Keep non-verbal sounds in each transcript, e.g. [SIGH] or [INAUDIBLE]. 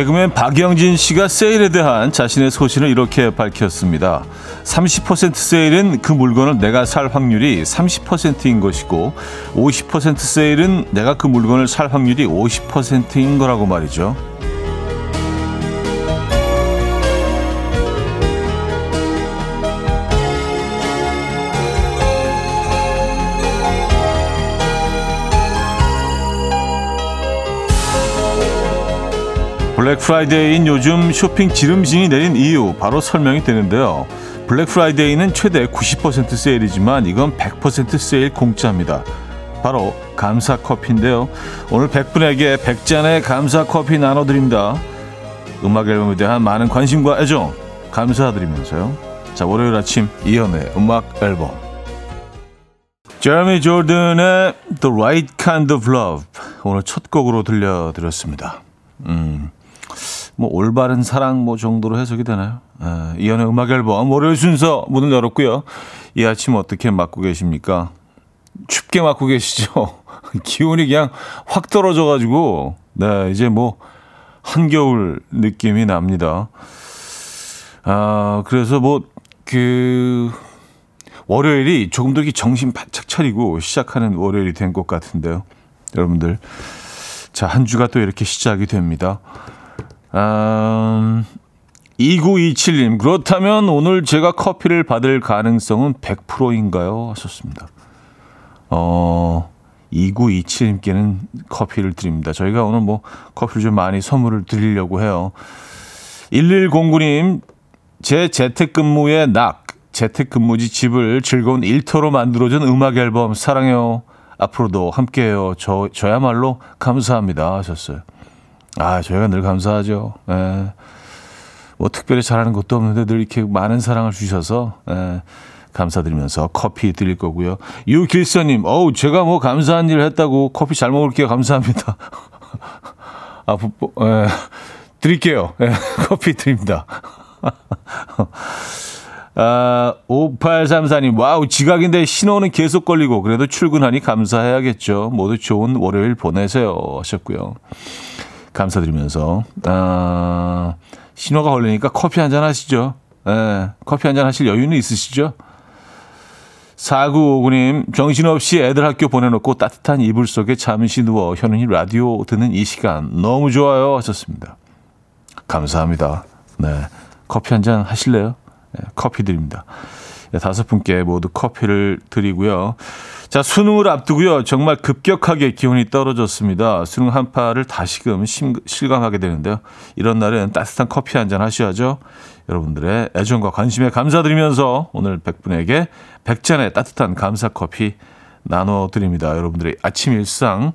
개그맨 박영진 씨가 세일에 대한 자신의 소신을 이렇게 밝혔습니다. 30% 세일은 그 물건을 내가 살 확률이 30%인 것이고 50% 세일은 내가 그 물건을 살 확률이 50%인 거라고 말이죠. 블랙 프라이데이인 요즘 쇼핑 지름신이 내린 이유 바로 설명이 되는데요. 블랙 프라이데이는 최대 90% 세일이지만 이건 100% 세일 공짜입니다. 바로 감사 커피인데요. 오늘 100분에게 100잔의 감사 커피 나눠드립니다. 음악 앨범에 대한 많은 관심과 애정 감사드리면서요. 자, 월요일 아침 이현우의 음악 앨범. 제레미 조던의 The Right Kind of Love 오늘 첫 곡으로 들려드렸습니다. 음. 뭐 올바른 사랑 뭐 정도로 해석이 되나요? 아, 이연의 음악 앨범 월요일 순서 문을 열었고요. 이 아침 어떻게 맞고 계십니까? 춥게 맞고 계시죠? [LAUGHS] 기온이 그냥 확 떨어져 가지고 네, 이제 뭐 한겨울 느낌이 납니다. 아, 그래서 뭐 그 월요일이 조금 더 정신 바짝 차리고 시작하는 월요일이 된 것 같은데요. 여러분들. 자, 한 주가 또 이렇게 시작이 됩니다. 음, 2927님, 그렇다면 오늘 제가 커피를 받을 가능성은 100%인가요? 하셨습니다. 어, 2927님께는 커피를 드립니다. 저희가 오늘 뭐 커피를 좀 많이 선물을 드리려고 해요. 1109님, 제 재택근무의 낙, 재택근무지 집을 즐거운 일터로 만들어준 음악 앨범 사랑해요. 앞으로도 함께해요. 저, 저야말로 감사합니다. 하셨어요. 아, 저희가 늘 감사하죠. 예. 뭐 특별히 잘하는 것도 없는데 늘 이렇게 많은 사랑을 주셔서 예. 감사드리면서 커피 드릴 거고요. 유길서님, 어우, 제가 뭐 감사한 일을 했다고 커피 잘 먹을게요. 감사합니다. [LAUGHS] 아, 부, 예. 드릴게요. 예. [LAUGHS] 커피 드립니다. [LAUGHS] 아, 5834님, 와우, 지각인데 신호는 계속 걸리고, 그래도 출근하니 감사해야겠죠. 모두 좋은 월요일 보내세요. 하셨고요. 감사드리면서 아, 신호가 걸리니까 커피 한 잔 하시죠. 예, 커피 한 잔 하실 여유는 있으시죠? 4959님, 정신없이 애들 학교 보내놓고 따뜻한 이불 속에 잠시 누워 현은이 라디오 듣는 이 시간 너무 좋아요 하셨습니다. 감사합니다. 네. 커피 한 잔 하실래요? 네, 커피 드립니다. 네, 다섯 분께 모두 커피를 드리고요. 자, 수능을 앞두고요. 정말 급격하게 기온이 떨어졌습니다. 수능 한파를 다시금 심, 실감하게 되는데요. 이런 날은 따뜻한 커피 한 잔 하셔야죠. 여러분들의 애정과 관심에 감사드리면서 오늘 100분에게 100잔의 따뜻한 감사 커피 나눠드립니다. 여러분들의 아침 일상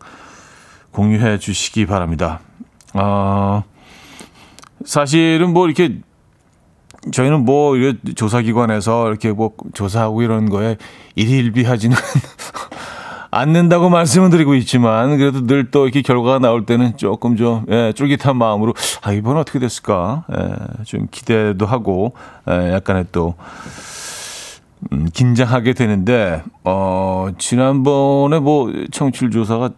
공유해 주시기 바랍니다. 어, 사실은 뭐 이렇게 저희는 뭐 이렇게 조사기관에서 이렇게 뭐 조사하고 이런 거에 일일비하지는 [LAUGHS] 않는다고 말씀을 드리고 있지만 그래도 늘 또 이렇게 결과가 나올 때는 조금 좀 예, 쫄깃한 마음으로 아 이번은 어떻게 됐을까? 예, 좀 기대도 하고 예, 약간의 또 음, 긴장하게 되는데 어 지난번에 뭐 청취율 조사가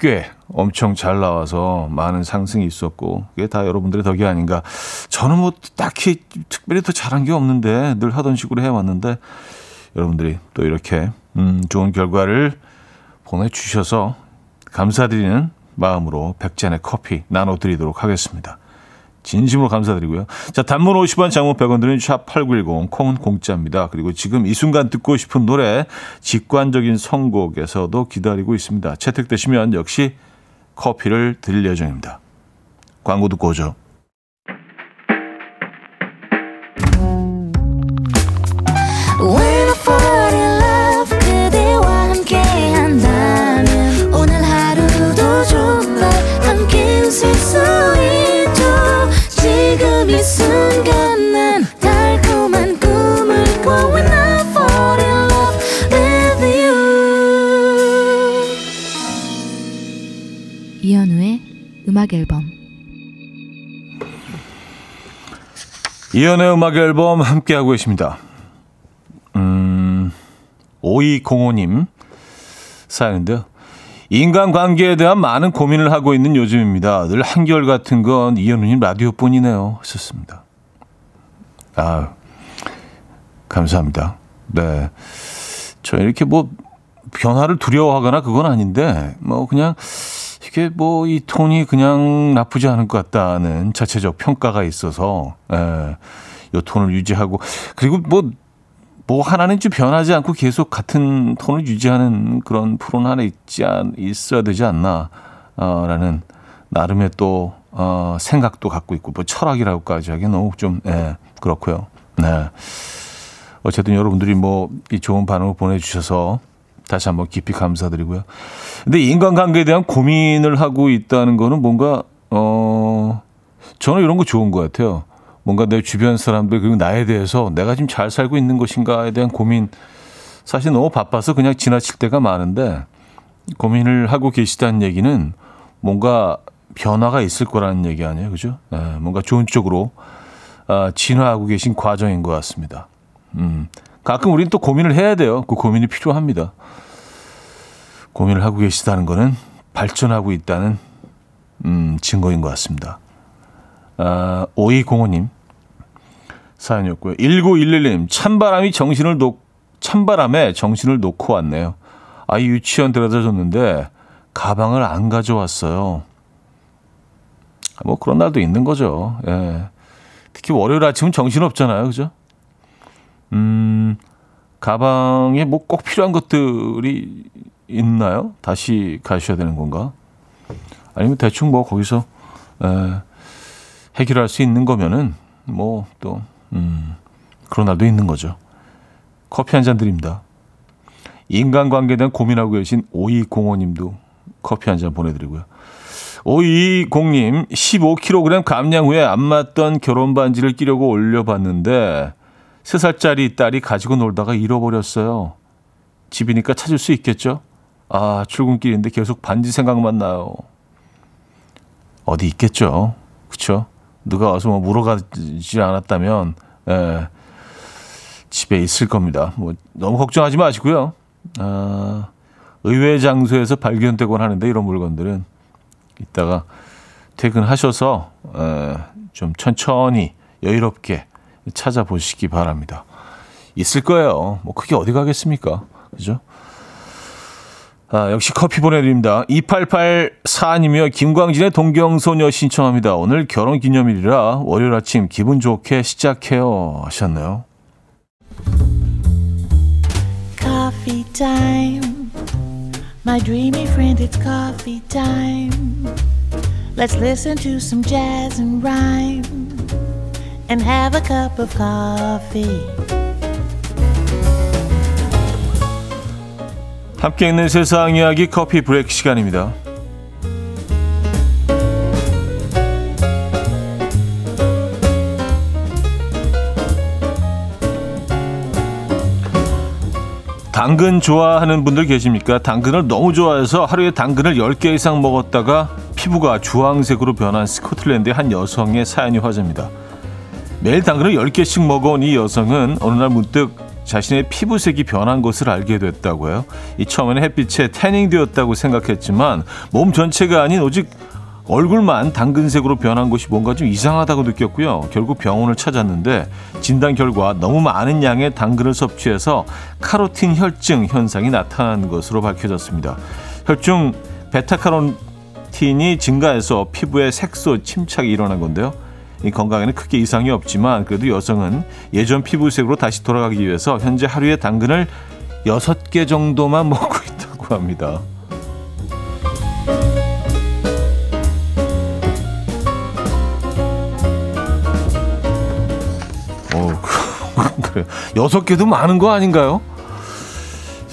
꽤 엄청 잘 나와서 많은 상승이 있었고 그게 다 여러분들의 덕이 아닌가. 저는 뭐 딱히 특별히 더 잘한 게 없는데 늘 하던 식으로 해왔는데 여러분들이 또 이렇게 음, 좋은 결과를 보내주셔서 감사드리는 마음으로 백잔의 커피 나눠드리도록 하겠습니다. 진심으로 감사드리고요. 자, 단문 50원, 장문 100원 드는 샵8910, 콩은 공짜입니다. 그리고 지금 이 순간 듣고 싶은 노래, 직관적인 선곡에서도 기다리고 있습니다. 채택되시면 역시 커피를 드릴 예정입니다. 광고 듣고 오죠. 음악 앨범 이연의 음악 앨범 함께하고 계십니다. 음, 5205님 사연인데요. 인간관계에 대한 많은 고민을 하고 있는 요즘입니다. 늘 한결같은 건 이현우님 라디오뿐이네요. 하셨습니다. 아, 감사합니다. 네. 저 이렇게 뭐 변화를 두려워하거나 그건 아닌데 뭐 그냥 이게 뭐 이 톤이 그냥 나쁘지 않을 것 같다는 자체적 평가가 있어서 예, 요 톤을 유지하고 그리고 뭐뭐 하나는 좀 변하지 않고 계속 같은 톤을 유지하는 그런 프로는 하나 있지 않, 있어야 되지 않나라는 어, 나름의 또 어, 생각도 갖고 있고 뭐 철학이라고까지 하기 너무 좀 예, 그렇고요. 네. 어쨌든 여러분들이 뭐 이 좋은 반응을 보내주셔서 다시 한번 깊이 감사드리고요. 근데 인간관계에 대한 고민을 하고 있다는 거는 뭔가 어 저는 이런 거 좋은 것 같아요. 뭔가 내 주변 사람들 그리고 나에 대해서 내가 지금 잘 살고 있는 것인가에 대한 고민 사실 너무 바빠서 그냥 지나칠 때가 많은데 고민을 하고 계시다는 얘기는 뭔가 변화가 있을 거라는 얘기 아니에요, 그죠? 네, 뭔가 좋은 쪽으로 아, 진화하고 계신 과정인 것 같습니다. 음, 가끔 우리는 또 고민을 해야 돼요. 그 고민이 필요합니다. 고민을 하고 계시다는 거는 발전하고 있다는 음, 증거인 것 같습니다. 아, 5205님 사연이었고요. 1911님 찬바람이 정신을 놓 찬바람에 정신을 놓고 왔네요. 아이 유치원 데려다 줬는데 가방을 안 가져왔어요. 뭐 그런 날도 있는 거죠. 예. 특히 월요일 아침은 정신 없잖아요. 그죠? 음, 가방에 뭐 꼭 필요한 것들이 있나요? 다시 가셔야 되는 건가? 아니면 대충 뭐 거기서 에, 해결할 수 있는 거면은 뭐또 음, 그런 날도 있는 거죠. 커피 한 잔 드립니다. 인간관계에 대한 고민하고 계신 5205님도 커피 한 잔 보내드리고요. 5220님, 15kg 감량 후에 안 맞던 결혼 반지를 끼려고 올려봤는데 3살짜리 딸이 가지고 놀다가 잃어버렸어요. 집이니까 찾을 수 있겠죠? 아, 출근길인데 계속 반지 생각만 나요. 어디 있겠죠? 그쵸? 누가 와서 뭐 물어가지 않았다면 예, 집에 있을 겁니다. 뭐 너무 걱정하지 마시고요. 아, 의외 장소에서 발견되곤 하는데 이런 물건들은 이따가 퇴근하셔서 에, 좀 천천히 여유롭게 찾아보시기 바랍니다. 있을 거예요. 뭐 크게 어디 가겠습니까? 그죠? 아, 역시 커피 보내드립니다. 2884님이요. 김광진의 동경소녀 신청합니다. 오늘 결혼 기념일이라 월요일 아침 기분 좋게 시작해요. 하셨네요. Coffee. My dreamy friend, it's coffee time. Let's listen to some jazz and rhyme and have a cup of coffee. 함께 있는 세상 이야기 커피 브레이크 시간입니다. 당근 좋아하는 분들 계십니까? 당근을 너무 좋아해서 하루에 당근을 10개 이상 먹었다가 피부가 주황색으로 변한 스코틀랜드의 한 여성의 사연이 화제입니다. 매일 당근을 10개씩 먹어온 이 여성은 어느 날 문득 자신의 피부색이 변한 것을 알게 됐다고요. 이 처음에는 햇빛에 태닝되었다고 생각했지만 몸 전체가 아닌 오직 얼굴만 당근색으로 변한 것이 뭔가 좀 이상하다고 느꼈고요. 결국 병원을 찾았는데 진단 결과 너무 많은 양의 당근을 섭취해서 카로틴 혈증 현상이 나타난 것으로 밝혀졌습니다. 혈중 베타카로틴이 증가해서 피부에 색소 침착이 일어난 건데요. 이 건강에는 크게 이상이 없지만 그래도 여성은 예전 피부색으로 다시 돌아가기 위해서 현재 하루에 당근을 6개 정도만 [LAUGHS] 먹고 있다고 합니다. 어. [LAUGHS] 여섯 개도 많은 거 아닌가요?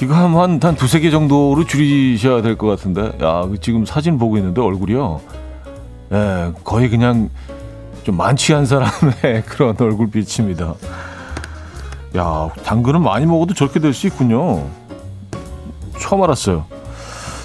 이거 한, 한, 한 두세 개 정도로 줄이셔야 될 것 같은데. 야, 지금 사진 보고 있는데 얼굴이요. 예, 거의 그냥 좀 만취한 사람의 [LAUGHS] 그런 얼굴빛입니다. 야, 당근은 많이 먹어도 저렇게 될 수 있군요. 처음 알았어요.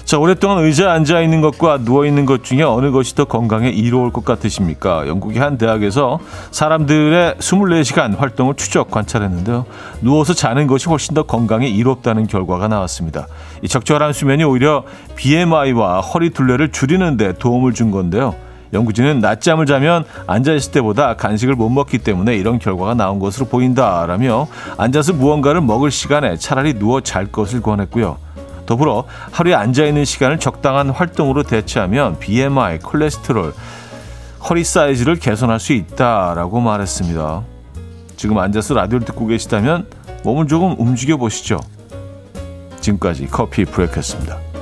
자, 오랫동안 의자에 앉아 있는 것과 누워 있는 것 중에 어느 것이 더 건강에 이로울 것 같으십니까? 영국의 한 대학에서 사람들의 24시간 활동을 추적 관찰했는데요. 누워서 자는 것이 훨씬 더 건강에 이롭다는 결과가 나왔습니다. 이 적절한 수면이 오히려 BMI와 허리 둘레를 줄이는 데 도움을 준 건데요. 연구진은 낮잠을 자면 앉아있을 때보다 간식을 못 먹기 때문에 이런 결과가 나온 것으로 보인다라며 앉아서 무언가를 먹을 시간에 차라리 누워 잘 것을 권했고요. 더불어 하루에 앉아있는 시간을 적당한 활동으로 대체하면 BMI, 콜레스테롤, 허리 사이즈를 개선할 수 있다라고 말했습니다. 지금 앉아서 라디오를 듣고 계시다면 몸을 조금 움직여 보시죠. 지금까지 커피 브레이크였습니다.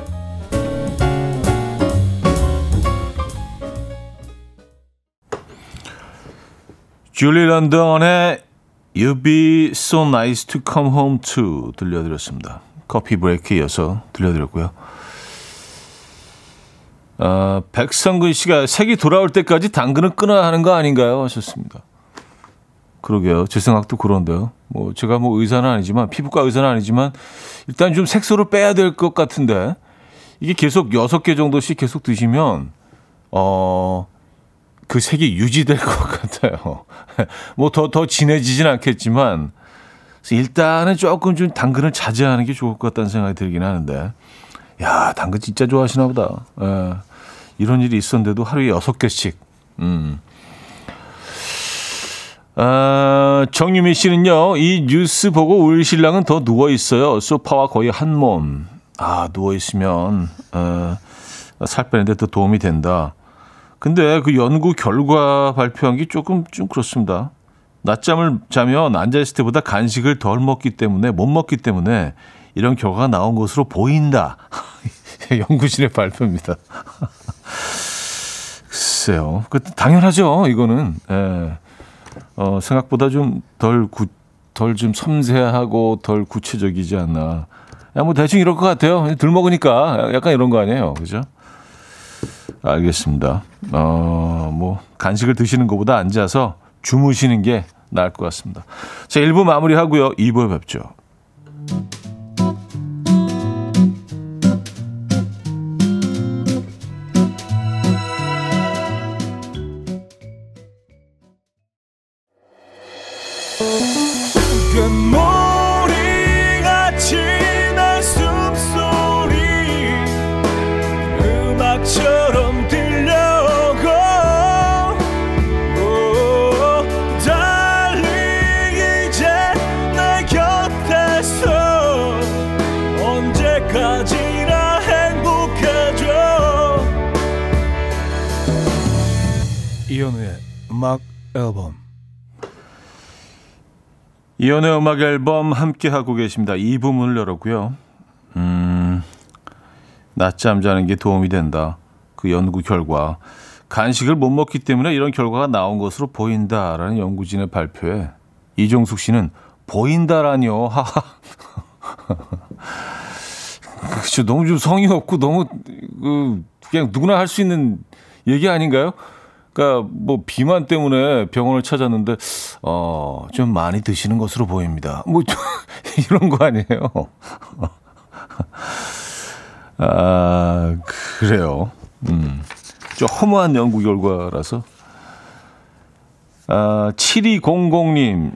줄리 런던의 You Be So Nice to Come Home To 들려드렸습니다. 커피 브레이크에 이어서 들려드렸고요. 어, 백성근 씨가 색이 돌아올 때까지 당근을 끊어야 하는 거 아닌가요? 하셨습니다. 그러게요. 제 생각도 그런데요. 뭐 제가 뭐 의사는 아니지만 피부과 의사는 아니지만 일단 좀 색소를 빼야 될 것 같은데 이게 계속 여섯 개 정도씩 계속 드시면 어. 그 색이 유지될 [LAUGHS] 것 같아요. [LAUGHS] 뭐 더, 더 진해지진 않겠지만, 일단은 조금 좀 당근을 자제하는 게 좋을 것 같다는 생각이 들긴 하는데, 야, 당근 진짜 좋아하시나 보다. 예. 이런 일이 있었는데도 하루에 여섯 개씩. 음. 아, 정유미 씨는요, 이 뉴스 보고 우리 신랑은 더 누워 있어요. 소파와 거의 한 몸. 아, 누워 있으면 어, 살 빼는데 더 도움이 된다. 근데 그 연구 결과 발표한 게 조금 좀 그렇습니다. 낮잠을 자면 앉아있을 때보다 간식을 덜 먹기 때문에 못 먹기 때문에 이런 결과가 나온 것으로 보인다. [LAUGHS] 연구진의 발표입니다. [LAUGHS] 글쎄요. 그 당연하죠. 이거는 예. 어, 생각보다 좀 덜 구, 덜 좀 섬세하고 덜 구체적이지 않나. 야, 뭐 대충 이럴 것 같아요. 덜 먹으니까 약간 이런 거 아니에요. 그죠? 알겠습니다. 어, 뭐, 간식을 드시는 것보다 앉아서 주무시는 게 나을 것 같습니다. 자, 1부 마무리 하고요. 2부에 뵙죠. 이연의 음악 앨범 함께 하고 계십니다. 이 부분을 열었고요. 음, 낮잠 자는 게 도움이 된다. 그 연구 결과 간식을 못 먹기 때문에 이런 결과가 나온 것으로 보인다라는 연구진의 발표에 이종숙 씨는 보인다라니요. [LAUGHS] 하하. 그렇죠. 너무 좀 성의 없고 너무 그 그냥 누구나 할 수 있는 얘기 아닌가요? 그러니까 뭐 비만 때문에 병원을 찾았는데 어, 좀 많이 드시는 것으로 보입니다. 뭐 [LAUGHS] 이런 거 아니에요. [LAUGHS] 아, 그래요. 음. 좀 허무한 연구 결과라서. 아, 7200님.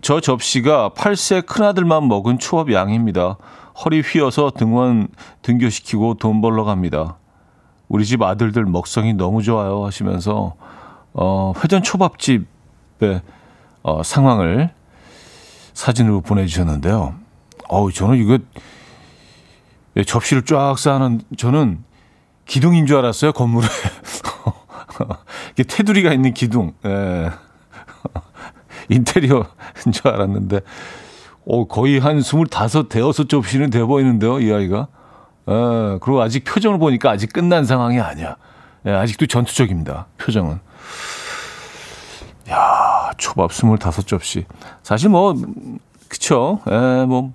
저 접시가 8세 큰아들만 먹은 초밥 양입니다. 허리 휘어서 등원 등교시키고 돈 벌러 갑니다. 우리 집 아들들 먹성이 너무 좋아요 하시면서 어, 회전 초밥집 의 어, 상황을 사진으로 보내주셨는데요. 어우, 저는 이거 접시를 쫙 쌓는 저는 기둥인 줄 알았어요 건물에 [LAUGHS] 이게 테두리가 있는 기둥 예. [LAUGHS] 인테리어인 줄 알았는데 어, 거의 한 스물다섯 대여섯 접시는 돼 보이는데요 이 아이가 어, 그리고 아직 표정을 보니까 아직 끝난 상황이 아니야. 예, 아직도 전투적입니다. 표정은. 야, 초밥 25접시. 사실 뭐, 그쵸. 예, 뭐,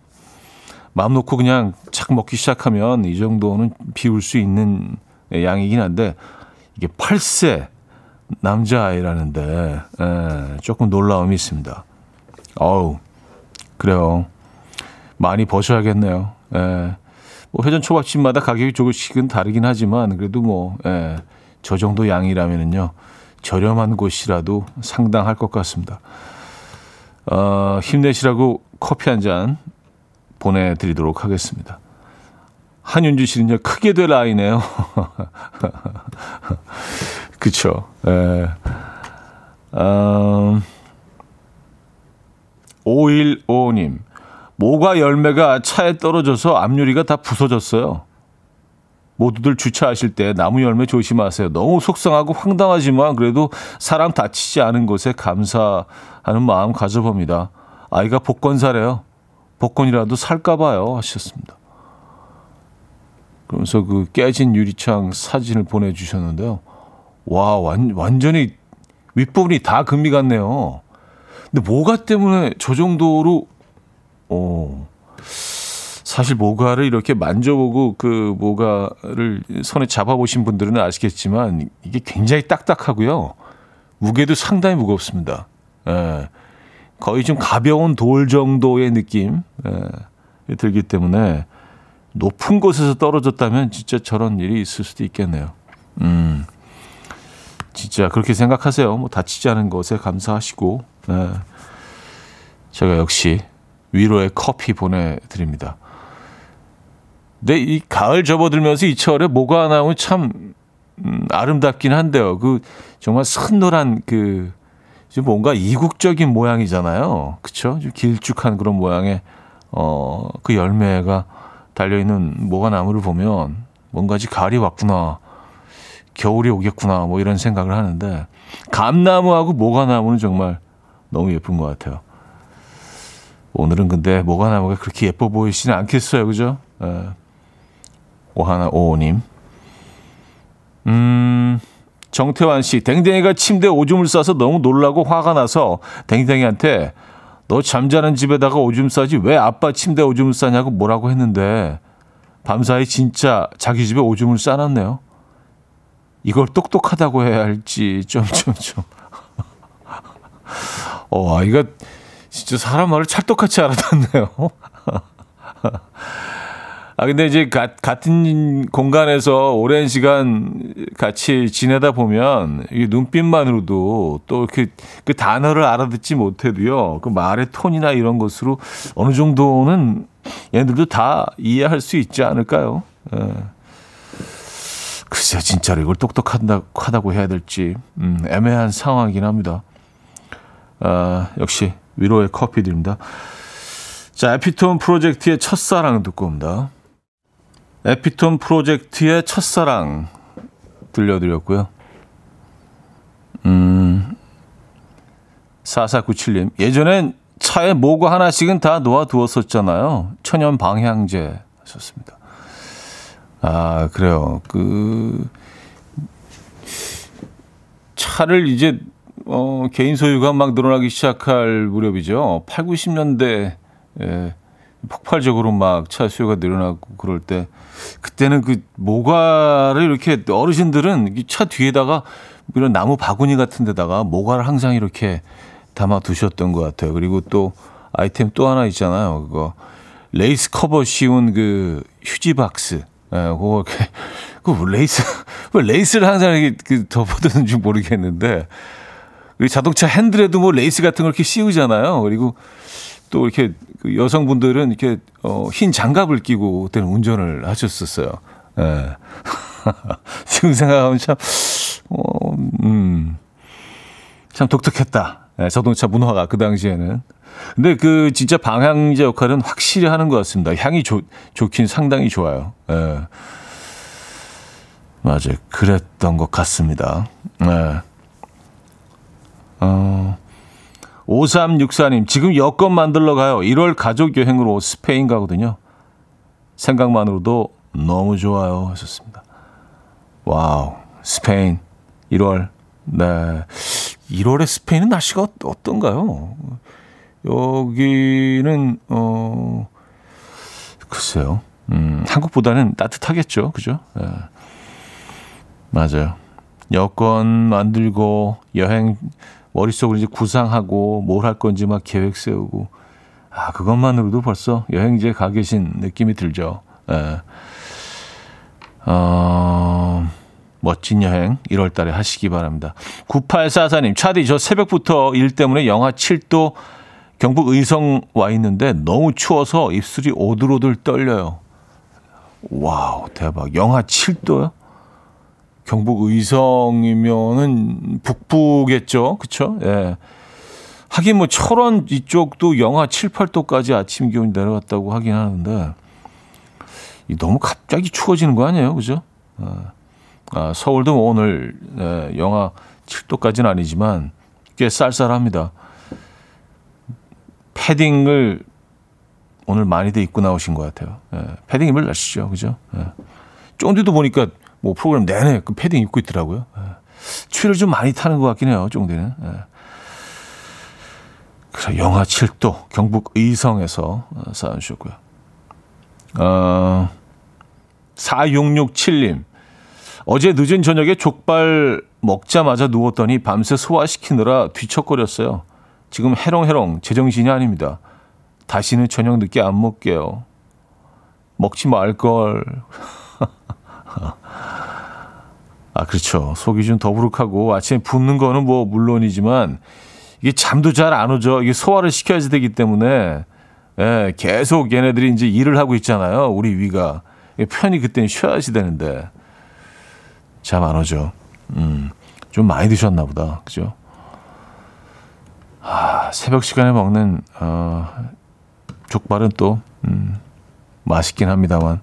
마음 놓고 그냥 착 먹기 시작하면 이 정도는 비울 수 있는 양이긴 한데, 이게 8세 남자아이라는데, 예, 조금 놀라움이 있습니다. 어우, 그래요. 많이 버셔야겠네요. 예. 뭐 회전 초밥집마다 가격이 조금씩은 다르긴 하지만 그래도 뭐, 예, 저 정도 양이라면은요, 저렴한 곳이라도 상당할 것 같습니다. 어, 힘내시라고 커피 한 잔 보내드리도록 하겠습니다. 한윤주 씨는요, 크게 될 아이네요. [LAUGHS] 그쵸. 예. 음, 5155님. 모과 열매가 차에 떨어져서 앞유리가 다 부서졌어요. 모두들 주차하실 때 나무 열매 조심하세요. 너무 속상하고 황당하지만 그래도 사람 다치지 않은 것에 감사하는 마음 가져봅니다. 아이가 복권 사래요. 복권이라도 살까 봐요. 하셨습니다. 그러면서 그 깨진 유리창 사진을 보내주셨는데요. 와, 완, 완전히 윗부분이 다 금이 갔네요. 근데 뭐가 때문에 저 정도로, 어, 사실 모가를 이렇게 만져보고 그 모가를 손에 잡아보신 분들은 아시겠지만 이게 굉장히 딱딱하고요. 무게도 상당히 무겁습니다. 예. 거의 좀 가벼운 돌 정도의 느낌 예, 들기 때문에 높은 곳에서 떨어졌다면 진짜 저런 일이 있을 수도 있겠네요. 음, 진짜 그렇게 생각하세요. 뭐 다치지 않은 것에 감사하시고 예. 제가 역시 위로의 커피 보내드립니다. 근데 이 가을 접어들면서 이 철에 뭐가 나오면 참 음, 아름답긴 한데요. 그 정말 선노란 그 뭔가 이국적인 모양이잖아요. 그쵸? 좀 길쭉한 그런 모양의 어, 그 열매가 달려있는 모가 나무를 보면 뭔가지 가을이 왔구나. 겨울이 오겠구나. 뭐 이런 생각을 하는데 감나무하고 모가나무는 정말 너무 예쁜 것 같아요. 오늘은 근데 모가나무가 그렇게 예뻐 보이지는 않겠어요. 그죠? 예. 오하나 오님. 음, 정태환 씨, 댕댕이가 침대 오줌을 싸서 너무 놀라고 화가 나서 댕댕이한테 너 잠자는 집에다가 오줌 싸지 왜 아빠 침대 오줌을 싸냐고 뭐라고 했는데 밤사이 진짜 자기 집에 오줌을 싸놨네요. 이걸 똑똑하다고 해야 할지 좀 좀 좀. [LAUGHS] 어, 아이가 진짜 사람 말을 찰떡같이 알아듣네요. [LAUGHS] 아, 근데 이제 가, 같은 공간에서 오랜 시간 같이 지내다 보면 이 눈빛만으로도 또 이렇게 그 단어를 알아듣지 못해도요. 그 말의 톤이나 이런 것으로 어느 정도는 얘들도 다 이해할 수 있지 않을까요? 예. 글쎄, 진짜로 이걸 똑똑하다고 해야 될지, 음, 애매한 상황이긴 합니다. 아, 역시 위로의 커피 드립니다. 자, 에피톤 프로젝트의 첫사랑 듣고 옵니다. 에피톤 프로젝트의 첫사랑 들려드렸고요. 음, 4497님. 예전엔 차에 뭐고 하나씩은 다 놓아두었었잖아요. 천연 방향제 하셨습니다. 아, 그래요. 그, 차를 이제, 어, 개인 소유가 막 늘어나기 시작할 무렵이죠. 8, 90년대, 에, 폭발적으로 막 차 수요가 늘어나고 그럴 때 그때는 그 모과를 이렇게 어르신들은 차 뒤에다가 이런 나무 바구니 같은 데다가 모과를 항상 이렇게 담아 두셨던 것 같아요. 그리고 또 아이템 또 하나 있잖아요. 그거 레이스 커버 씌운 그 휴지 박스. 예, 그거 이렇게 [LAUGHS] 그 레이스 왜 [LAUGHS] 레이스를 항상 이렇게 그 덮어두는지 모르겠는데 그리고 자동차 핸들에도 뭐 레이스 같은 걸 이렇게 씌우잖아요. 그리고 또 이렇게 그 여성분들은 이렇게 어, 흰 장갑을 끼고 그때는 운전을 하셨었어요. 예. [LAUGHS] 지금 생각하면 참, 어, 음, 참 독특했다. 예, 자동차 문화가 그 당시에는. 근데 그 진짜 방향제 역할은 확실히 하는 것 같습니다. 향이 좋, 좋긴 상당히 좋아요. 예. 맞아요. 그랬던 것 같습니다. 예. 어, 5364님, 지금 여권 만들러 가요. 1월 가족 여행으로 스페인 가거든요. 생각만으로도 너무 좋아요. 하셨습니다. 와우, 스페인, 1월. 네. 1월에 스페인은 날씨가 어떤가요? 여기는, 어, 글쎄요. 음, 한국보다는 따뜻하겠죠. 그죠? 네. 맞아요. 여권 만들고 여행 머릿속으로 이제 구상하고 뭘 할 건지 막 계획 세우고 아 그것만으로도 벌써 여행지에 가 계신 느낌이 들죠. 예. 어, 멋진 여행 1월 달에 하시기 바랍니다. 9844님, 차디, 저 새벽부터 일 때문에 영하 7도 경북 의성 와 있는데 너무 추워서 입술이 오들오들 떨려요. 와우, 대박. 영하 7도요? 경북 의성이면은 북부겠죠? 그쵸? 예. 하긴 뭐 철원 이쪽도 영하 7, 8도까지 아침 기온이 내려갔다고 하긴 하는데 너무 갑자기 추워지는 거 아니에요? 그죠? 아, 아 서울도 뭐 오늘 예, 영하 7도까지는 아니지만 꽤 쌀쌀합니다. 패딩을 오늘 많이들 입고 나오신 것 같아요. 예, 패딩 입을 날씨죠. 그죠? 예. 쫑디도 보니까 뭐 프로그램 내내 그 패딩 입고 있더라고요. 예. 추위를 좀 많이 타는 것 같긴 해요. 쫑디는. 예. 그래서 영하 7도 경북 의성에서 사연 주셨고요. 어, 4667님. 어제 늦은 저녁에 족발 먹자마자 누웠더니 밤새 소화시키느라 뒤척거렸어요. 지금 해롱해롱 제정신이 아닙니다. 다시는 저녁 늦게 안 먹게요. 먹지 말걸. [LAUGHS] 아, 그렇죠. 속이 좀 더부룩하고 아침에 붓는 거는 뭐 물론이지만 이게 잠도 잘 안 오죠. 이게 소화를 시켜야 되기 때문에 예, 계속 얘네들이 이제 일을 하고 있잖아요. 우리 위가. 편히 그때는 쉬어야지 되는데. 잠 안 오죠. 음, 좀 많이 드셨나 보다. 그죠? 아, 새벽 시간에 먹는, 어, 족발은 또, 음, 맛있긴 합니다만.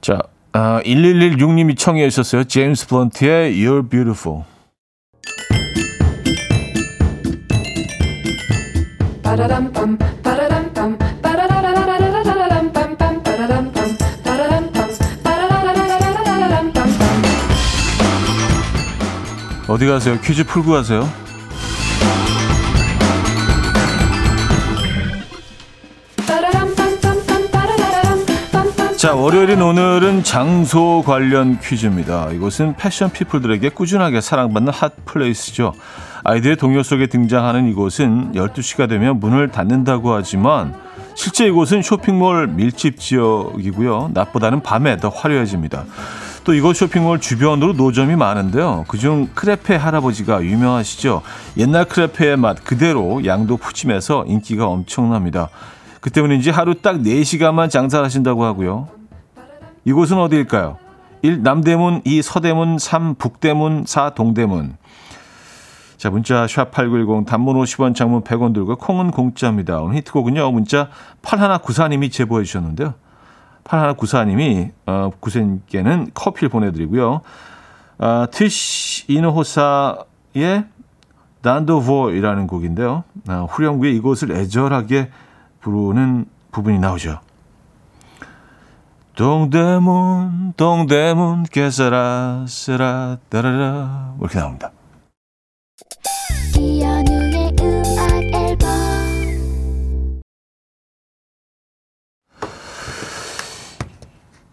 자, 아, 1116님이 청해 주셨어요. 제임스 블런트의 You're Beautiful. 어디 가세요? 퀴즈 풀고 가세요. 자, 월요일인 오늘은 장소 관련 퀴즈입니다. 이곳은 패션 피플들에게 꾸준하게 사랑받는 핫 플레이스죠. 아이들의 동요 속에 등장하는 이곳은 12시가 되면 문을 닫는다고 하지만 실제 이곳은 쇼핑몰 밀집 지역이고요. 낮보다는 밤에 더 화려해집니다. 또 이곳 쇼핑몰 주변으로 노점이 많은데요. 그중 크레페 할아버지가 유명하시죠. 옛날 크레페의 맛 그대로 양도 푸짐해서 인기가 엄청납니다. 그 때문인지 하루 딱 4시간만 장사를 하신다고 하고요. 이곳은 어디일까요? 1. 남대문, 2. 서대문, 3. 북대문, 4. 동대문. 자, 문자 샵8910 단문 50원, 장문 100원 들고 콩은 공짜입니다. 오늘 히트곡은요. 문자 8194님이 제보해 주셨는데요. 8194님이 어, 구센께는 커피를 보내드리고요. 어, 트시 이노호사의 단도보이라는 곡인데요. 어, 후렴구에 이곳을 애절하게 부르는 부분이 나오죠. 동대문 동대문 깨서라 쓰라 따라라 이렇게 나옵니다.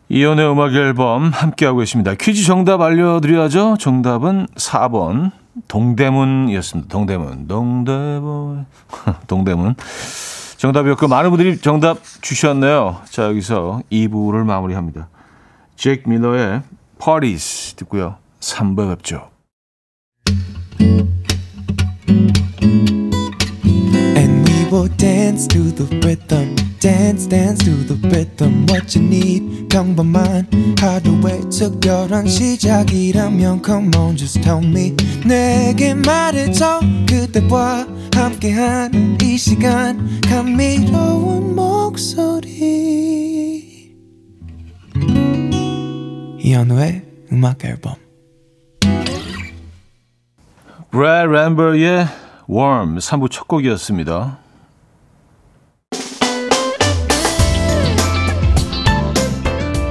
이연의 음악 앨범 함께하고 계십니다. 퀴즈 정답 알려드려야죠. 정답은 4번 동대문이었습니다. 동대문, 동대문, [LAUGHS] 동대문. 정답이었고 많은 분들이 정답 주셨네요. 자 여기서 2부를 마무리합니다. 잭 밀러의 Parties 듣고요. 3부 뵙죠. will dance to the rhythm. Dance, dance to the rhythm. What you need, 평범한 하루의 특별한 시작이라면 Come on, just tell me. 내게 말해줘. 그대와 함께한 이 시간. 감미로운 목소리. 이현우의 음악 앨범. 브래 램버의 Warm 3부 첫 곡이었습니다.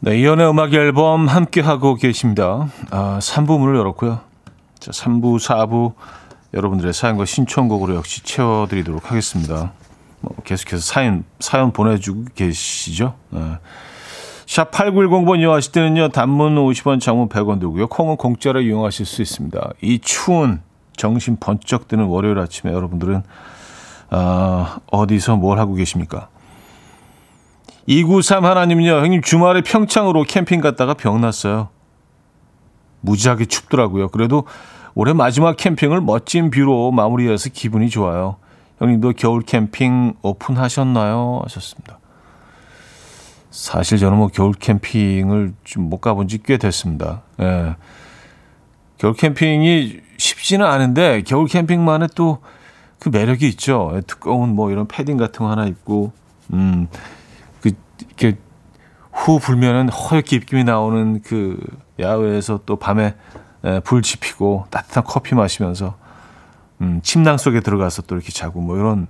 네, 이연의 음악 앨범 함께하고 계십니다. 아, 3부 문을 열었고요. 자, 3부, 4부 여러분들의 사연과 신청곡으로 역시 채워드리도록 하겠습니다. 뭐 계속해서 사연, 사연 보내주고 계시죠. 네. 샵 8910번 이용하실 때는요, 단문 50원, 장문 100원 들고요. 콩은 공짜로 이용하실 수 있습니다. 이 추운 정신 번쩍 드는 월요일 아침에 여러분들은, 어, 어디서 뭘 하고 계십니까? 293 하나님요, 형님 주말에 평창으로 캠핑 갔다가 병 났어요. 무지하게 춥더라고요. 그래도 올해 마지막 캠핑을 멋진 뷰로 마무리해서 기분이 좋아요. 형님도 겨울 캠핑 오픈하셨나요? 하셨습니다. 사실 저는 뭐 겨울 캠핑을 좀 못 가본 지 꽤 됐습니다. 예. 겨울 캠핑이 쉽지는 않은데 겨울 캠핑만의 또 그 매력이 있죠. 예, 두꺼운 뭐 이런 패딩 같은 거 하나 입고 음. 그 이렇게 후 불면은 허옇게 입김이 나오는 그 야외에서 또 밤에 예, 불 지피고 따뜻한 커피 마시면서 음, 침낭 속에 들어가서 또 이렇게 자고 뭐 이런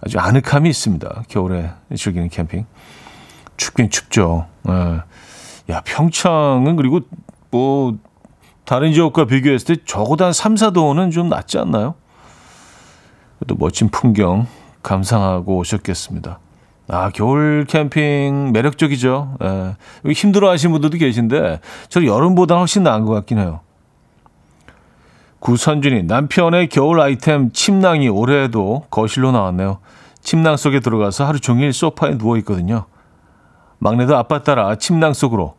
아주 아늑함이 있습니다. 겨울에 즐기는 캠핑. 춥긴 춥죠. 예. 야, 평창은 그리고 뭐 다른 지역과 비교했을 때 적어도 한 3, 4도는 좀 낫지 않나요? 또 멋진 풍경 감상하고 오셨겠습니다. 아, 겨울 캠핑 매력적이죠. 예. 힘들어 하시는 분들도 계신데, 저 여름보다 훨씬 나은 것 같긴 해요. 구선준이 남편의 겨울 아이템 침낭이 올해에도 거실로 나왔네요. 침낭 속에 들어가서 하루 종일 소파에 누워 있거든요. 막내도 아빠 따라 침낭 속으로.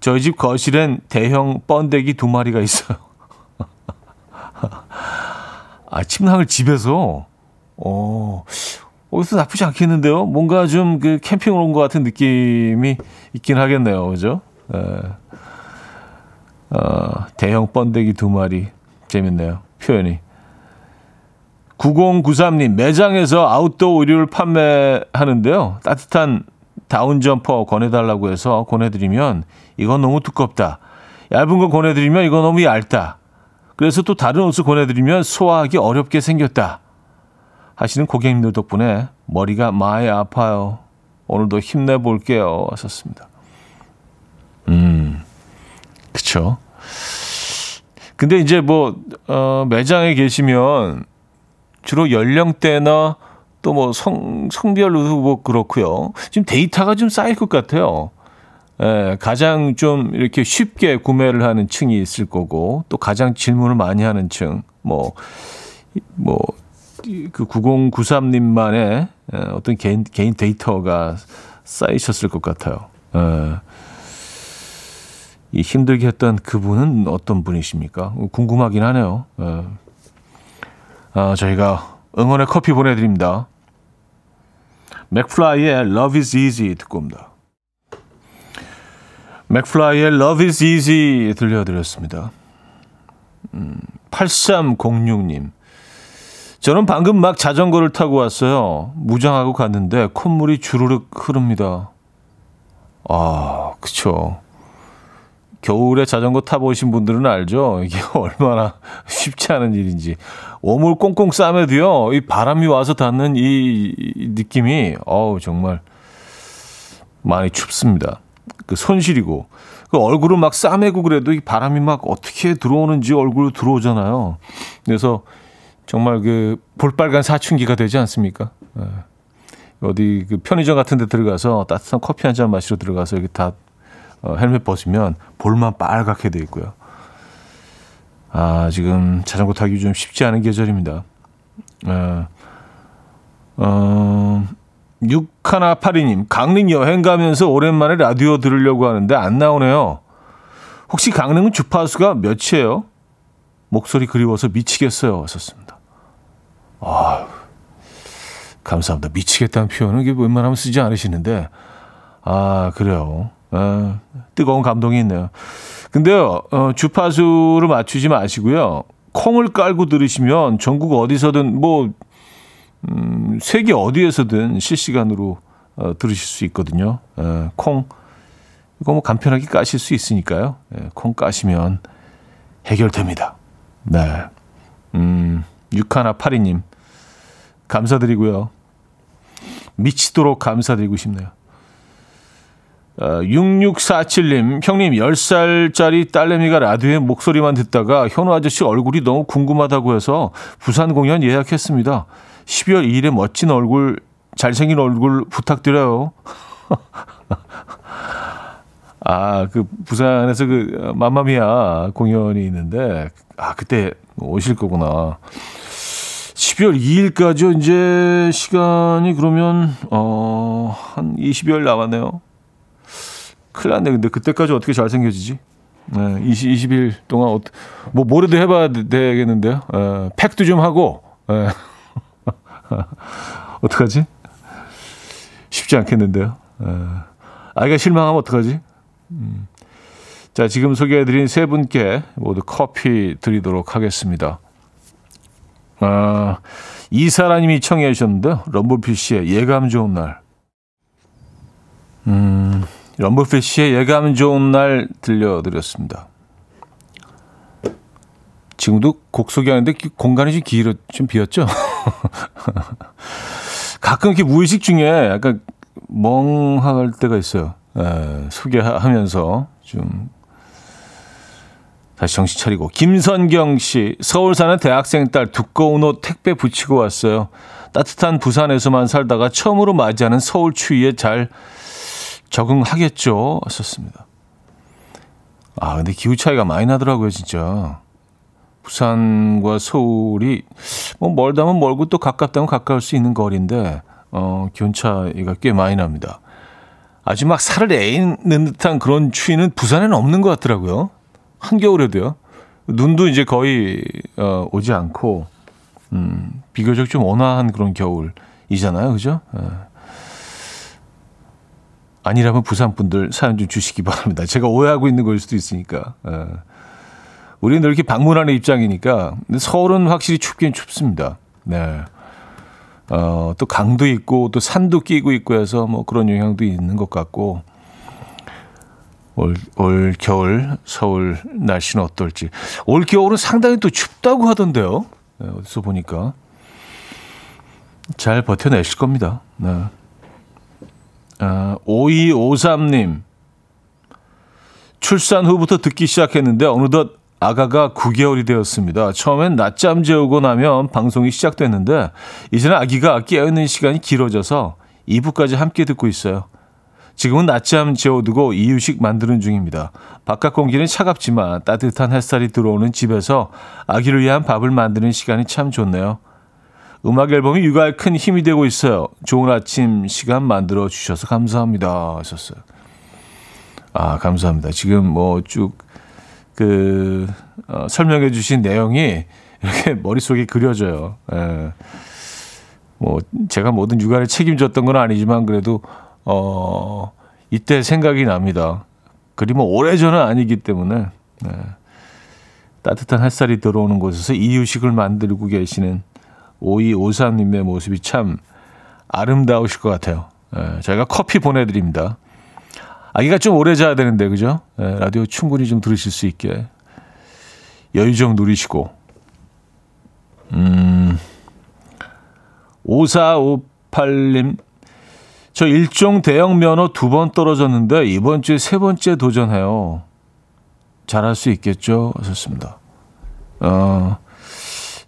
저희 집 거실엔 대형 번데기 두 마리가 있어요. [LAUGHS] 아, 침낭을 집에서, 어, 어디서 나쁘지 않겠는데요? 뭔가 좀 그 캠핑을 온 것 같은 느낌이 있긴 하겠네요. 그죠? 에. 어, 대형 번데기 두 마리. 재밌네요. 표현이. 9093님, 매장에서 아웃도어 의류를 판매하는데요. 따뜻한 다운 점퍼 권해달라고 해서 권해드리면 이건 너무 두껍다. 얇은 거 권해드리면 이건 너무 얇다. 그래서 또 다른 옷을 권해드리면 소화하기 어렵게 생겼다. 하시는 고객님들 덕분에 머리가 많이 아파요. 오늘도 힘내볼게요. 하셨습니다. 음, 그쵸. 근데 이제 뭐, 어, 매장에 계시면 주로 연령대나 또 뭐 성, 성별로 뭐 그렇고요. 지금 데이터가 좀 쌓일 것 같아요. 예, 가장 좀 이렇게 쉽게 구매를 하는 층이 있을 거고, 또 가장 질문을 많이 하는 층, 뭐, 뭐, 그 9093님만의 예, 어떤 개인, 개인 데이터가 쌓이셨을 것 같아요. 예. 이 힘들게 했던 그분은 어떤 분이십니까? 궁금하긴 하네요. 예. 아, 저희가 응원의 커피 보내드립니다. 맥플라이의 Love is Easy 듣고 옵니다. 맥플라이의 Love is Easy 들려드렸습니다. 음, 8306님. 저는 방금 막 자전거를 타고 왔어요. 무장하고 갔는데 콧물이 주르륵 흐릅니다. 아, 그쵸. 겨울에 자전거 타보신 분들은 알죠? 이게 [LAUGHS] 얼마나 쉽지 않은 일인지. 오물 꽁꽁 싸매도요, 이 바람이 와서 닿는 이 느낌이, 어우, 정말 많이 춥습니다. 그 손실이고. 그 얼굴을 막 싸매고 그래도 이 바람이 막 어떻게 들어오는지 얼굴로 들어오잖아요. 그래서 정말 그 볼빨간 사춘기가 되지 않습니까? 예. 어디 그 편의점 같은 데 들어가서 따뜻한 커피 한 잔 마시러 들어가서 이렇게 다 어, 헬멧 벗으면 볼만 빨갛게 돼 있고요. 아, 지금 자전거 타기 좀 쉽지 않은 계절입니다. 어, 어, 6182님, 강릉 여행 가면서 오랜만에 라디오 들으려고 하는데 안 나오네요. 혹시 강릉은 주파수가 몇이에요? 목소리 그리워서 미치겠어요. 하셨습니다. 아 감사합니다. 미치겠다는 표현은 웬만하면 쓰지 않으시는데, 아, 그래요. 아, 뜨거운 감동이 있네요. 근데요, 어, 주파수를 맞추지 마시고요. 콩을 깔고 들으시면 전국 어디서든 뭐, 음, 세계 어디에서든 실시간으로 어, 들으실 수 있거든요. 에, 콩, 이거 뭐 간편하게 까실 수 있으니까요. 에, 콩 까시면 해결됩니다. 네. 음, 육하나 파리님, 감사드리고요. 미치도록 감사드리고 싶네요. 어, 6647님, 형님, 10살짜리 딸내미가 라디오에 목소리만 듣다가 현우 아저씨 얼굴이 너무 궁금하다고 해서 부산 공연 예약했습니다. 12월 2일에 멋진 얼굴, 잘생긴 얼굴 부탁드려요. [LAUGHS] 아, 그 부산에서 그 마마미아 공연이 있는데, 아, 그때 오실 거구나. 12월 2일까지 이제 시간이 그러면, 어, 한 20여일 남았네요. 큰일 났네. 근데 그때까지 어떻게 잘생겨지지? 네, 20, 20일 동안, 어, 뭐, 뭐라도 해봐야 되겠는데요. 에, 팩도 좀 하고, 에. [LAUGHS] 어떡하지? 쉽지 않겠는데요. 에. 아이가 실망하면 어떡하지? 음. 자, 지금 소개해드린 세 분께 모두 커피 드리도록 하겠습니다. 아, 이사라님이 청해 주셨는데요. 럼블피쉬의 예감 좋은 날. 음, 럼블피쉬의 예감 좋은 날 들려드렸습니다. 지금도 곡 소개하는데 공간이 좀 길어, 좀 비었죠? [LAUGHS] 가끔 이렇게 무의식 중에 약간 멍할 때가 있어요. 에, 소개하면서 좀 다시 정신 차리고 김선경 씨 서울 사는 대학생 딸 두꺼운 옷 택배 붙이고 왔어요. 따뜻한 부산에서만 살다가 처음으로 맞이하는 서울 추위에 잘 적응하겠죠. 썼습니다. 아 근데 기후 차이가 많이 나더라고요 진짜. 부산과 서울이 뭐 멀다면 멀고 또 가깝다면 가까울 수 있는 거리인데 어, 기온 차이가 꽤 많이 납니다. 아주 막 살을 애는 듯한 그런 추위는 부산에는 없는 것 같더라고요. 한겨울에도요. 눈도 이제 거의 어, 오지 않고 음, 비교적 좀 온화한 그런 겨울이잖아요, 그죠? 예. 아니라면 부산 분들 사연 좀 주시기 바랍니다. 제가 오해하고 있는 걸 수도 있으니까. 예. 우리는 늘 이렇게 방문하는 입장이니까 서울은 확실히 춥긴 춥습니다. 네. 어, 또 강도 있고 또 산도 끼고 있고 해서 뭐 그런 영향도 있는 것 같고 올, 올 겨울 서울 날씨는 어떨지 올 겨울은 상당히 또 춥다고 하던데요. 네, 어디서 보니까 잘 버텨내실 겁니다. 네. 아, 5253님 출산 후부터 듣기 시작했는데 어느덧 아가가 9개월이 되었습니다. 처음엔 낮잠 재우고 나면 방송이 시작됐는데 이제는 아기가 깨어있는 시간이 길어져서 2부까지 함께 듣고 있어요. 지금은 낮잠 재워두고 이유식 만드는 중입니다. 바깥 공기는 차갑지만 따뜻한 햇살이 들어오는 집에서 아기를 위한 밥을 만드는 시간이 참 좋네요. 음악 앨범이 육아에 큰 힘이 되고 있어요. 좋은 아침 시간 만들어 주셔서 감사합니다. 하셨어요. 아, 감사합니다. 지금 뭐쭉 그 어, 설명해 주신 내용이 이렇게 [LAUGHS] 머릿속에 그려져요. 예. 뭐 제가 모든 육아를 책임졌던 건 아니지만 그래도 어 이때 생각이 납니다. 그리 뭐 오래전은 아니기 때문에 네. 따뜻한 햇살이 들어오는 곳에서 이유식을 만들고 계시는 오이오삼님의 모습이 참 아름다우실 것 같아요. 예, 저희가 커피 보내드립니다. 아기가 좀 오래 자야 되는데, 그죠? 예, 라디오 충분히 좀 들으실 수 있게. 여유 좀 누리시고. 음, 5458님. 저 일종 대형 면허 두 번 떨어졌는데 이번 주에 세 번째 도전해요. 잘할 수 있겠죠? 하셨습니다. 어,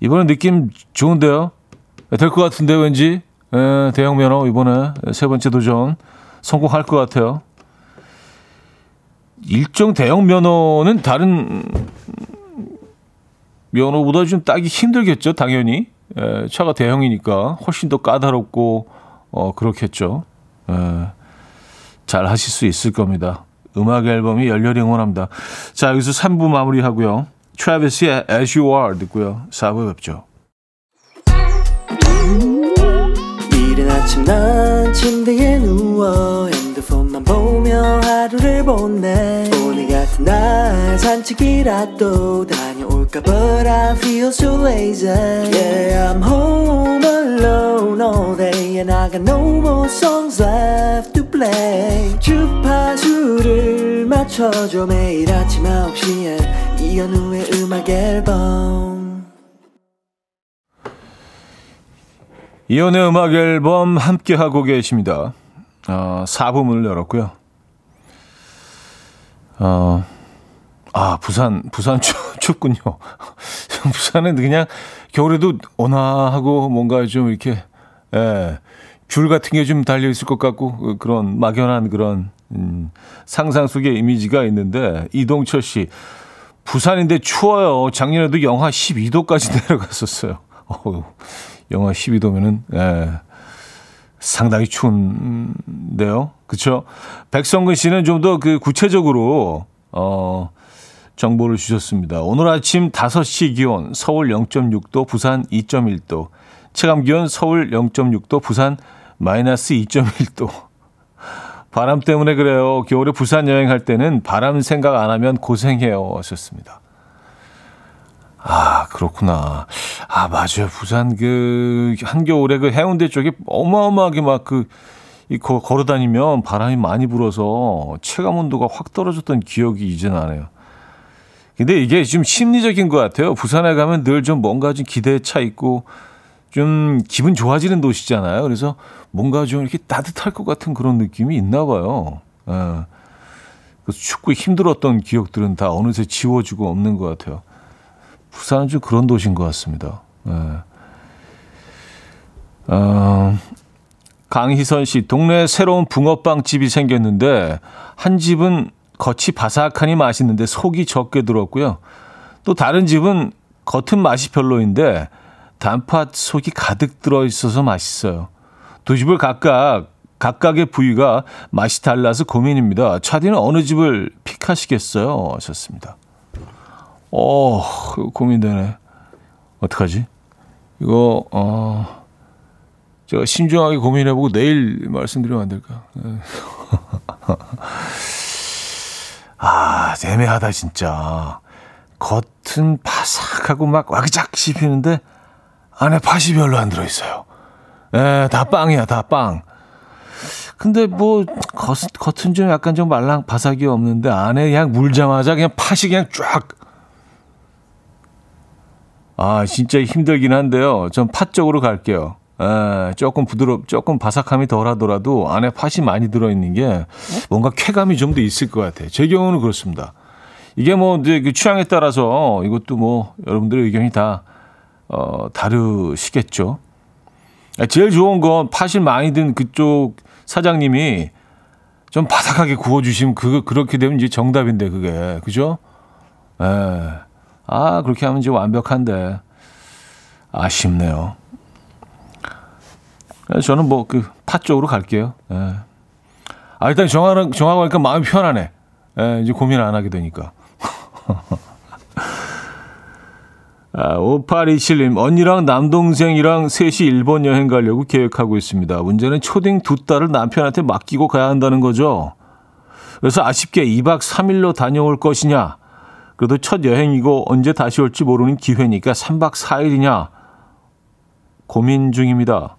이번에 느낌 좋은데요? 될 것 같은데 왠지 에, 대형 면허 이번에 세 번째 도전 성공할 것 같아요. 일종 대형 면허는 다른 면허보다 좀 따기 힘들겠죠, 당연히. 에, 차가 대형이니까 훨씬 더 까다롭고 어 그렇겠죠. 에, 잘 하실 수 있을 겁니다. 음악 앨범이 열렬히 응원합니다. 자, 여기서 3부 마무리하고요. 트래비스의 As You Are 듣고요. 4부에 뵙죠. 이른 아침 난 침대에 누워 핸드폰만 보며 하루를 보내 오늘 같은 날 산책이라도 다녀올까 But I feel so lazy Yeah I'm home alone all day And I got no more songs left to play 주파수를 맞춰줘 매일 아침 9시에 이현우의 음악 앨범 이연의 음악 앨범 함께 하고 계십니다. 어, 4부 문을 열었고요. 어, 아, 부산, 부산 추, 춥군요. [LAUGHS] 부산은 그냥 겨울에도 온화하고 뭔가 좀 이렇게, 예, 귤 같은 게 좀 달려 있을 것 같고 그런 막연한 그런, 음, 상상 속의 이미지가 있는데 이동철 씨, 부산인데 추워요. 작년에도 영하 12도까지 [LAUGHS] 내려갔었어요. 어우. 영하 12도면은 예, 상당히 추운데요. 그렇죠? 백성근 씨는 좀 더 그 구체적으로 어 정보를 주셨습니다. 오늘 아침 5시 기온 서울 0.6도, 부산 2.1도. 체감 기온 서울 0.6도, 부산 마이너스 2.1도. [LAUGHS] 바람 때문에 그래요. 겨울에 부산 여행할 때는 바람 생각 안 하면 고생해요. 하셨습니다. 아, 그렇구나. 아, 맞아요. 부산 그 한겨울에 그 해운대 쪽에 어마어마하게 막 그 이 걸어 다니면 바람이 많이 불어서 체감 온도가 확 떨어졌던 기억이 이제 나네요. 근데 이게 좀 심리적인 것 같아요. 부산에 가면 늘 좀 뭔가 좀 기대에 차 있고 좀 기분 좋아지는 도시잖아요. 그래서 뭔가 좀 이렇게 따뜻할 것 같은 그런 느낌이 있나 봐요. 예. 그래서 춥고 힘들었던 기억들은 다 어느새 지워지고 없는 것 같아요. 부산은 좀 그런 도시인 것 같습니다. 네. 어, 강희선 씨, 동네에 새로운 붕어빵 집이 생겼는데 한 집은 겉이 바삭하니 맛있는데 속이 적게 들었고요. 또 다른 집은 겉은 맛이 별로인데 단팥 속이 가득 들어 있어서 맛있어요. 두 집을 각각 각각의 부위가 맛이 달라서 고민입니다. 차디는 어느 집을 픽하시겠어요? 하셨습니다. 어, 고민되네. 어떡하지? 이거, 어, 제가 신중하게 고민해보고 내일 말씀드리면 안 될까? [LAUGHS] 네. 아, 애매하다, 진짜. 겉은 바삭하고 막 와그작 씹히는데 안에 팥이 별로 안 들어있어요. 에, 다 빵이야, 다 빵. 근데 뭐 겉, 겉은 좀 약간 좀 말랑 바삭이 없는데 안에 그냥 물자마자 그냥 팥이 그냥 쫙 아, 진짜 힘들긴 한데요. 전 팥 쪽으로 갈게요. 에, 조금 부드럽, 조금 바삭함이 덜 하더라도 안에 팥이 많이 들어있는 게 뭔가 쾌감이 좀 더 있을 것 같아요. 제 경우는 그렇습니다. 이게 뭐 이제 그 취향에 따라서 이것도 뭐 여러분들의 의견이 다, 어, 다르시겠죠. 제일 좋은 건 팥이 많이 든 그쪽 사장님이 좀 바삭하게 구워주시면 그, 그렇게 되면 이제 정답인데 그게. 그죠? 에. 아, 그렇게 하면 이제 완벽한데. 아쉽네요. 저는 뭐그팥 쪽으로 갈게요. 예. 아, 일단 정하는, 정하고 하니까 마음이 편하네. 예, 이제 고민 안 하게 되니까. [LAUGHS] 아, 5827님, 언니랑 남동생이랑 셋이 일본 여행 가려고 계획하고 있습니다. 문제는 초딩 두 딸을 남편한테 맡기고 가야 한다는 거죠. 그래서 아쉽게 2박 3일로 다녀올 것이냐, 그래도 첫 여행이고 언제 다시 올지 모르는 기회니까 3박 4일이냐 고민 중입니다.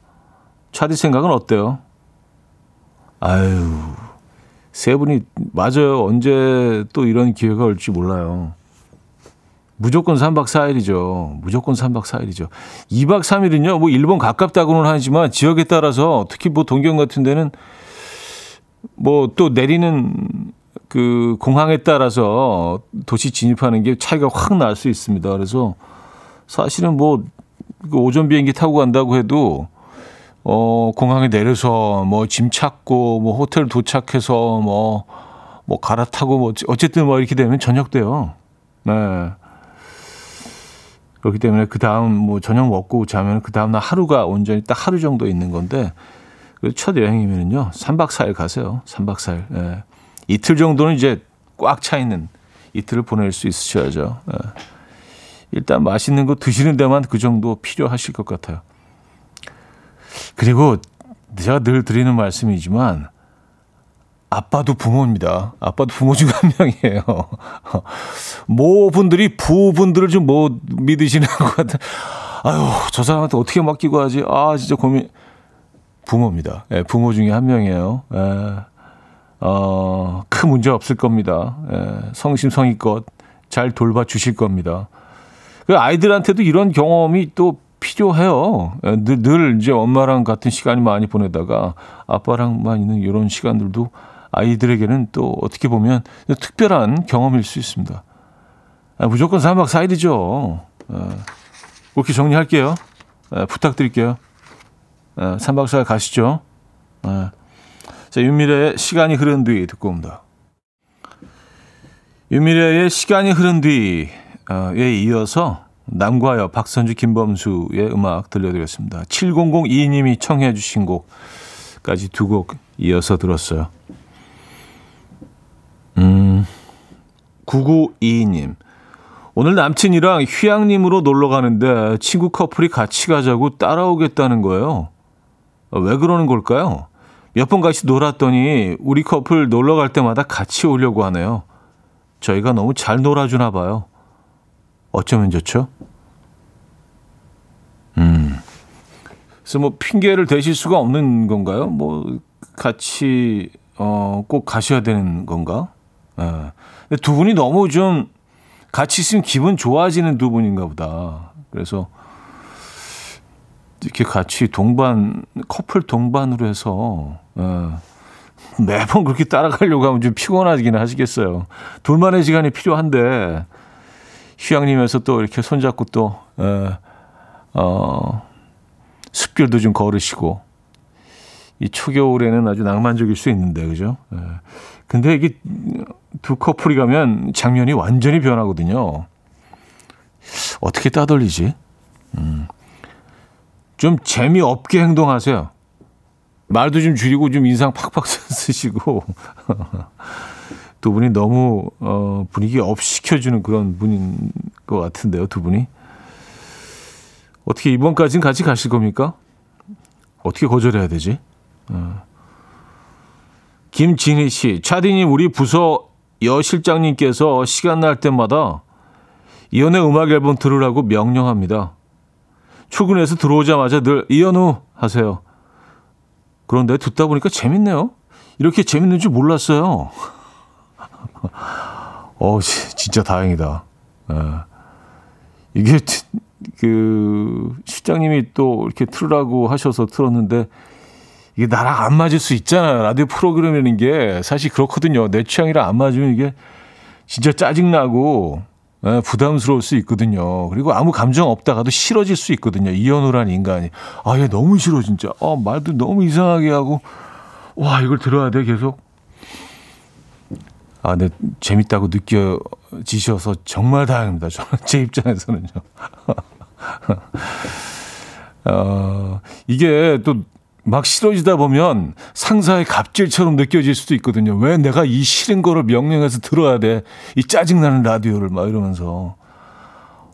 차디 생각은 어때요? 아유, 세 분이 맞아요. 언제 또 이런 기회가 올지 몰라요. 무조건 3박 4일이죠. 무조건 3박 4일이죠. 2박 3일은요, 뭐 일본 가깝다고는 하지만 지역에 따라서 특히 뭐 동경 같은 데는 뭐 또 내리는 그 공항에 따라서 도시 진입하는 게 차이가 확 날 수 있습니다. 그래서 사실은 뭐그 오전 비행기 타고 간다고 해도 어 공항에 내려서 뭐 짐 찾고 뭐 호텔 도착해서 뭐뭐 뭐 갈아타고 뭐 어쨌든 뭐 이렇게 되면 저녁 돼요. 네. 그렇기 때문에 그 다음 뭐 저녁 먹고 자면 그 다음 날 하루가 온전히 딱 하루 정도 있는 건데 첫 여행이면은요 3박 4일 가세요. 3박 4일. 예. 이틀 정도는 이제 꽉 차 있는 이틀을 보낼 수 있으셔야죠. 예. 일단 맛있는 거 드시는 데만 그 정도 필요하실 것 같아요. 그리고 제가 늘 드리는 말씀이지만 아빠도 부모입니다. 아빠도 부모 중 한 명이에요. [LAUGHS] 모 분들이 부분들을 좀 못 믿으시는 것 같아. 아유, 저 사람한테 어떻게 맡기고 하지? 아, 진짜 고민. 부모입니다. 예, 부모 중에 한 명이에요. 예, 어, 큰 문제 없을 겁니다. 예, 성심성의껏 잘 돌봐 주실 겁니다. 그 아이들한테도 이런 경험이 또 필요해요. 예, 늘, 늘 이제 엄마랑 같은 시간이 많이 보내다가 아빠랑만 있는 이런 시간들도 아이들에게는 또 어떻게 보면 특별한 경험일 수 있습니다. 아, 무조건 3박 4일이죠. 아, 그렇게 정리할게요. 아, 부탁드릴게요. 아, 3박 4일 가시죠. 아, 자, 윤미래의 시간이 흐른 뒤 듣고 옵니다. 윤미래의 시간이 흐른 뒤에 이어서 남과여 박선주 김범수의 음악 들려드렸습니다. 7002님이 청해 주신 곡까지 두 곡 이어서 들었어요. 음, 9922님. 오늘 남친이랑 휴양림으로 놀러 가는데 친구 커플이 같이 가자고 따라오겠다는 거예요. 왜 그러는 걸까요? 몇 번 같이 놀았더니 우리 커플 놀러 갈 때마다 같이 오려고 하네요. 저희가 너무 잘 놀아주나 봐요. 어쩌면 좋죠? 음. 그래서 뭐 핑계를 대실 수가 없는 건가요? 뭐 같이 어, 꼭 가셔야 되는 건가? 예. 근데 두 분이 너무 좀 같이 있으면 기분 좋아지는 두 분인가 보다. 그래서 이렇게 같이 동반 커플 동반으로 해서 예. 매번 그렇게 따라가려고 하면 좀 피곤하긴 하시겠어요. 둘만의 시간이 필요한데 휴양림에서 또 이렇게 손잡고 또 예. 어, 숲길도 좀 걸으시고 이 초겨울에는 아주 낭만적일 수 있는데 그죠? 예. 근데 이게 두 커플이 가면 장면이 완전히 변하거든요. 어떻게 따돌리지? 음. 좀 재미없게 행동하세요. 말도 좀 줄이고 좀 인상 팍팍 [LAUGHS] 쓰시고 두 분이 너무 어, 분위기 up 시켜주는 그런 분인 것 같은데요, 두 분이. 어떻게 이번까지는 같이 가실 겁니까? 어떻게 거절해야 되지? 어. 김진희 씨, 차디님 우리 부서 여 실장님께서 시간 날 때마다 이연의 음악 앨범 들으라고 명령합니다. 출근해서 들어오자마자 늘 이연우 하세요. 그런데 듣다 보니까 재밌네요. 이렇게 재밌는 줄 몰랐어요. [LAUGHS] 어, 진짜 다행이다. 예. 이게 그 실장님이 또 이렇게 틀으라고 하셔서 틀었는데 이게 나랑 안 맞을 수 있잖아요. 라디오 프로그램이라는 게 사실 그렇거든요. 내 취향이랑 안 맞으면 이게 진짜 짜증나고 예, 부담스러울 수 있거든요. 그리고 아무 감정 없다가도 싫어질 수 있거든요. 이현우라는 인간이. 아, 얘 너무 싫어, 진짜. 아, 말도 너무 이상하게 하고. 와, 이걸 들어야 돼, 계속. 아, 근데 재밌다고 느껴지셔서 정말 다행입니다. 저는 [LAUGHS] 제 입장에서는요. [LAUGHS] 어, 이게 또 막 싫어지다 보면 상사의 갑질처럼 느껴질 수도 있거든요. 왜 내가 이 싫은 거를 명령해서 들어야 돼? 이 짜증나는 라디오를 막 이러면서.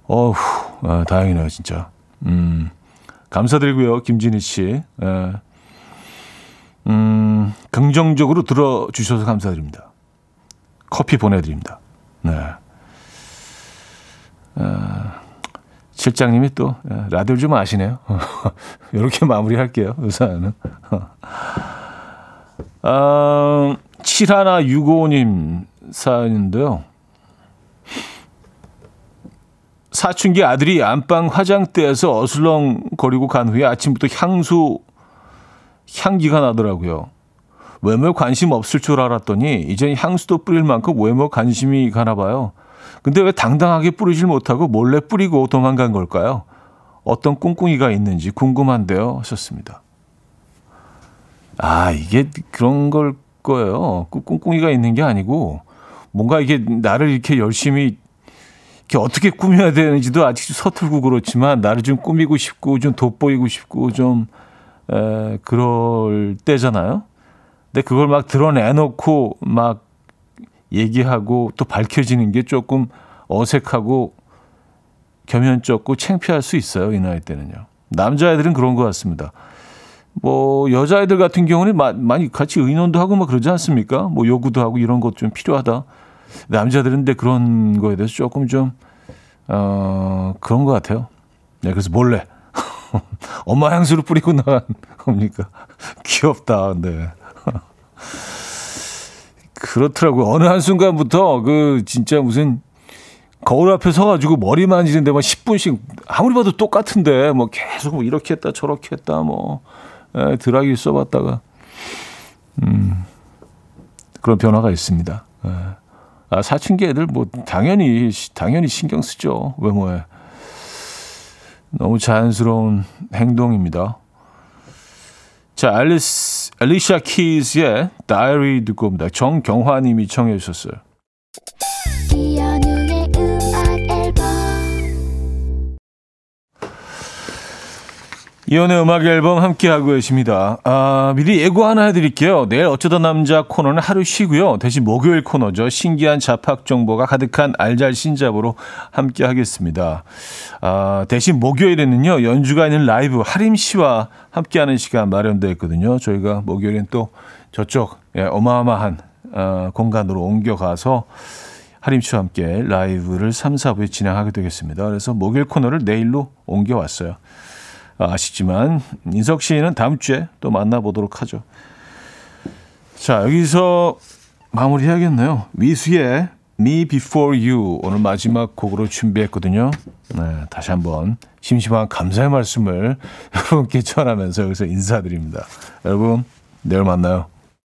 어후, 아, 다행이네요, 진짜. 음, 감사드리고요, 김진희 씨. 예. 음, 긍정적으로 들어주셔서 감사드립니다. 커피 보내드립니다. 네. 어, 실장님이 또 예, 라디오 좀 아시네요. [LAUGHS] 이렇게 마무리할게요. 의사는. [LAUGHS] 어, 7165님 사연인데요. 사춘기 아들이 안방 화장대에서 어슬렁거리고 간 후에 아침부터 향수 향기가 나더라고요. 외모에 관심 없을 줄 알았더니 이젠 향수도 뿌릴 만큼 외모 관심이 가나 봐요. 근데 왜 당당하게 뿌리질 못하고 몰래 뿌리고 도망간 걸까요? 어떤 꿍꿍이가 있는지 궁금한데요. 하셨습니다. 아, 이게 그런 걸 거예요. 그 꿍꿍이가 있는 게 아니고 뭔가 이게 나를 이렇게 열심히 이렇게 어떻게 꾸며야 되는지도 아직 서툴고 그렇지만 나를 좀 꾸미고 싶고 좀 돋보이고 싶고 좀 에, 그럴 때잖아요. 근데 그걸 막 드러내놓고 막 얘기하고 또 밝혀지는 게 조금 어색하고 겸연쩍고 창피할 수 있어요. 이 나이 때는요. 남자애들은 그런 것 같습니다. 뭐 여자애들 같은 경우는 마, 많이 같이 의논도 하고 막 그러지 않습니까? 뭐 요구도 하고 이런 것 좀 필요하다. 남자들은 근데 그런 거에 대해서 조금 좀 어, 그런 것 같아요. 네, 그래서 몰래 [LAUGHS] 엄마 향수를 뿌리고 나간 겁니까? [LAUGHS] 귀엽다. 네. 그렇더라고요. 어느 한순간부터 그 진짜 무슨 거울 앞에 서가지고 머리 만지는데 막 10분씩 아무리 봐도 똑같은데 뭐 계속 뭐 이렇게 했다 저렇게 했다 뭐 에, 드라기 써봤다가 음 그런 변화가 있습니다. 에. 아 사춘기 애들 뭐 당연히 당연히 신경 쓰죠 외모에 너무 자연스러운 행동입니다. 자 앨리스 앨리샤 키즈의 다이어리 듣고 옵니다. 정경화님이 청해 주셨어요. 이혼의 음악 앨범 함께 하고 계십니다. 아, 미리 예고 하나 해드릴게요. 내일 어쩌다 남자 코너는 하루 쉬고요. 대신 목요일 코너죠. 신기한 잡학 정보가 가득한 알잘 신잡으로 함께 하겠습니다. 아, 대신 목요일에는요. 연주가 있는 라이브 하림 씨와 함께하는 시간 마련되어 있거든요. 저희가 목요일엔 또 저쪽 예, 어마어마한 어, 공간으로 옮겨가서 하림 씨와 함께 라이브를 3, 4부에 진행하게 되겠습니다. 그래서 목요일 코너를 내일로 옮겨왔어요. 아시지만 인석 씨는 다음 주에 또 만나보도록 하죠. 자 여기서 마무리해야겠네요. 위수의 Me Before You 오늘 마지막 곡으로 준비했거든요. 네, 다시 한번 심심한 감사의 말씀을 [LAUGHS] 여러분께 전하면서 여기서 인사드립니다. 여러분 내일 만나요.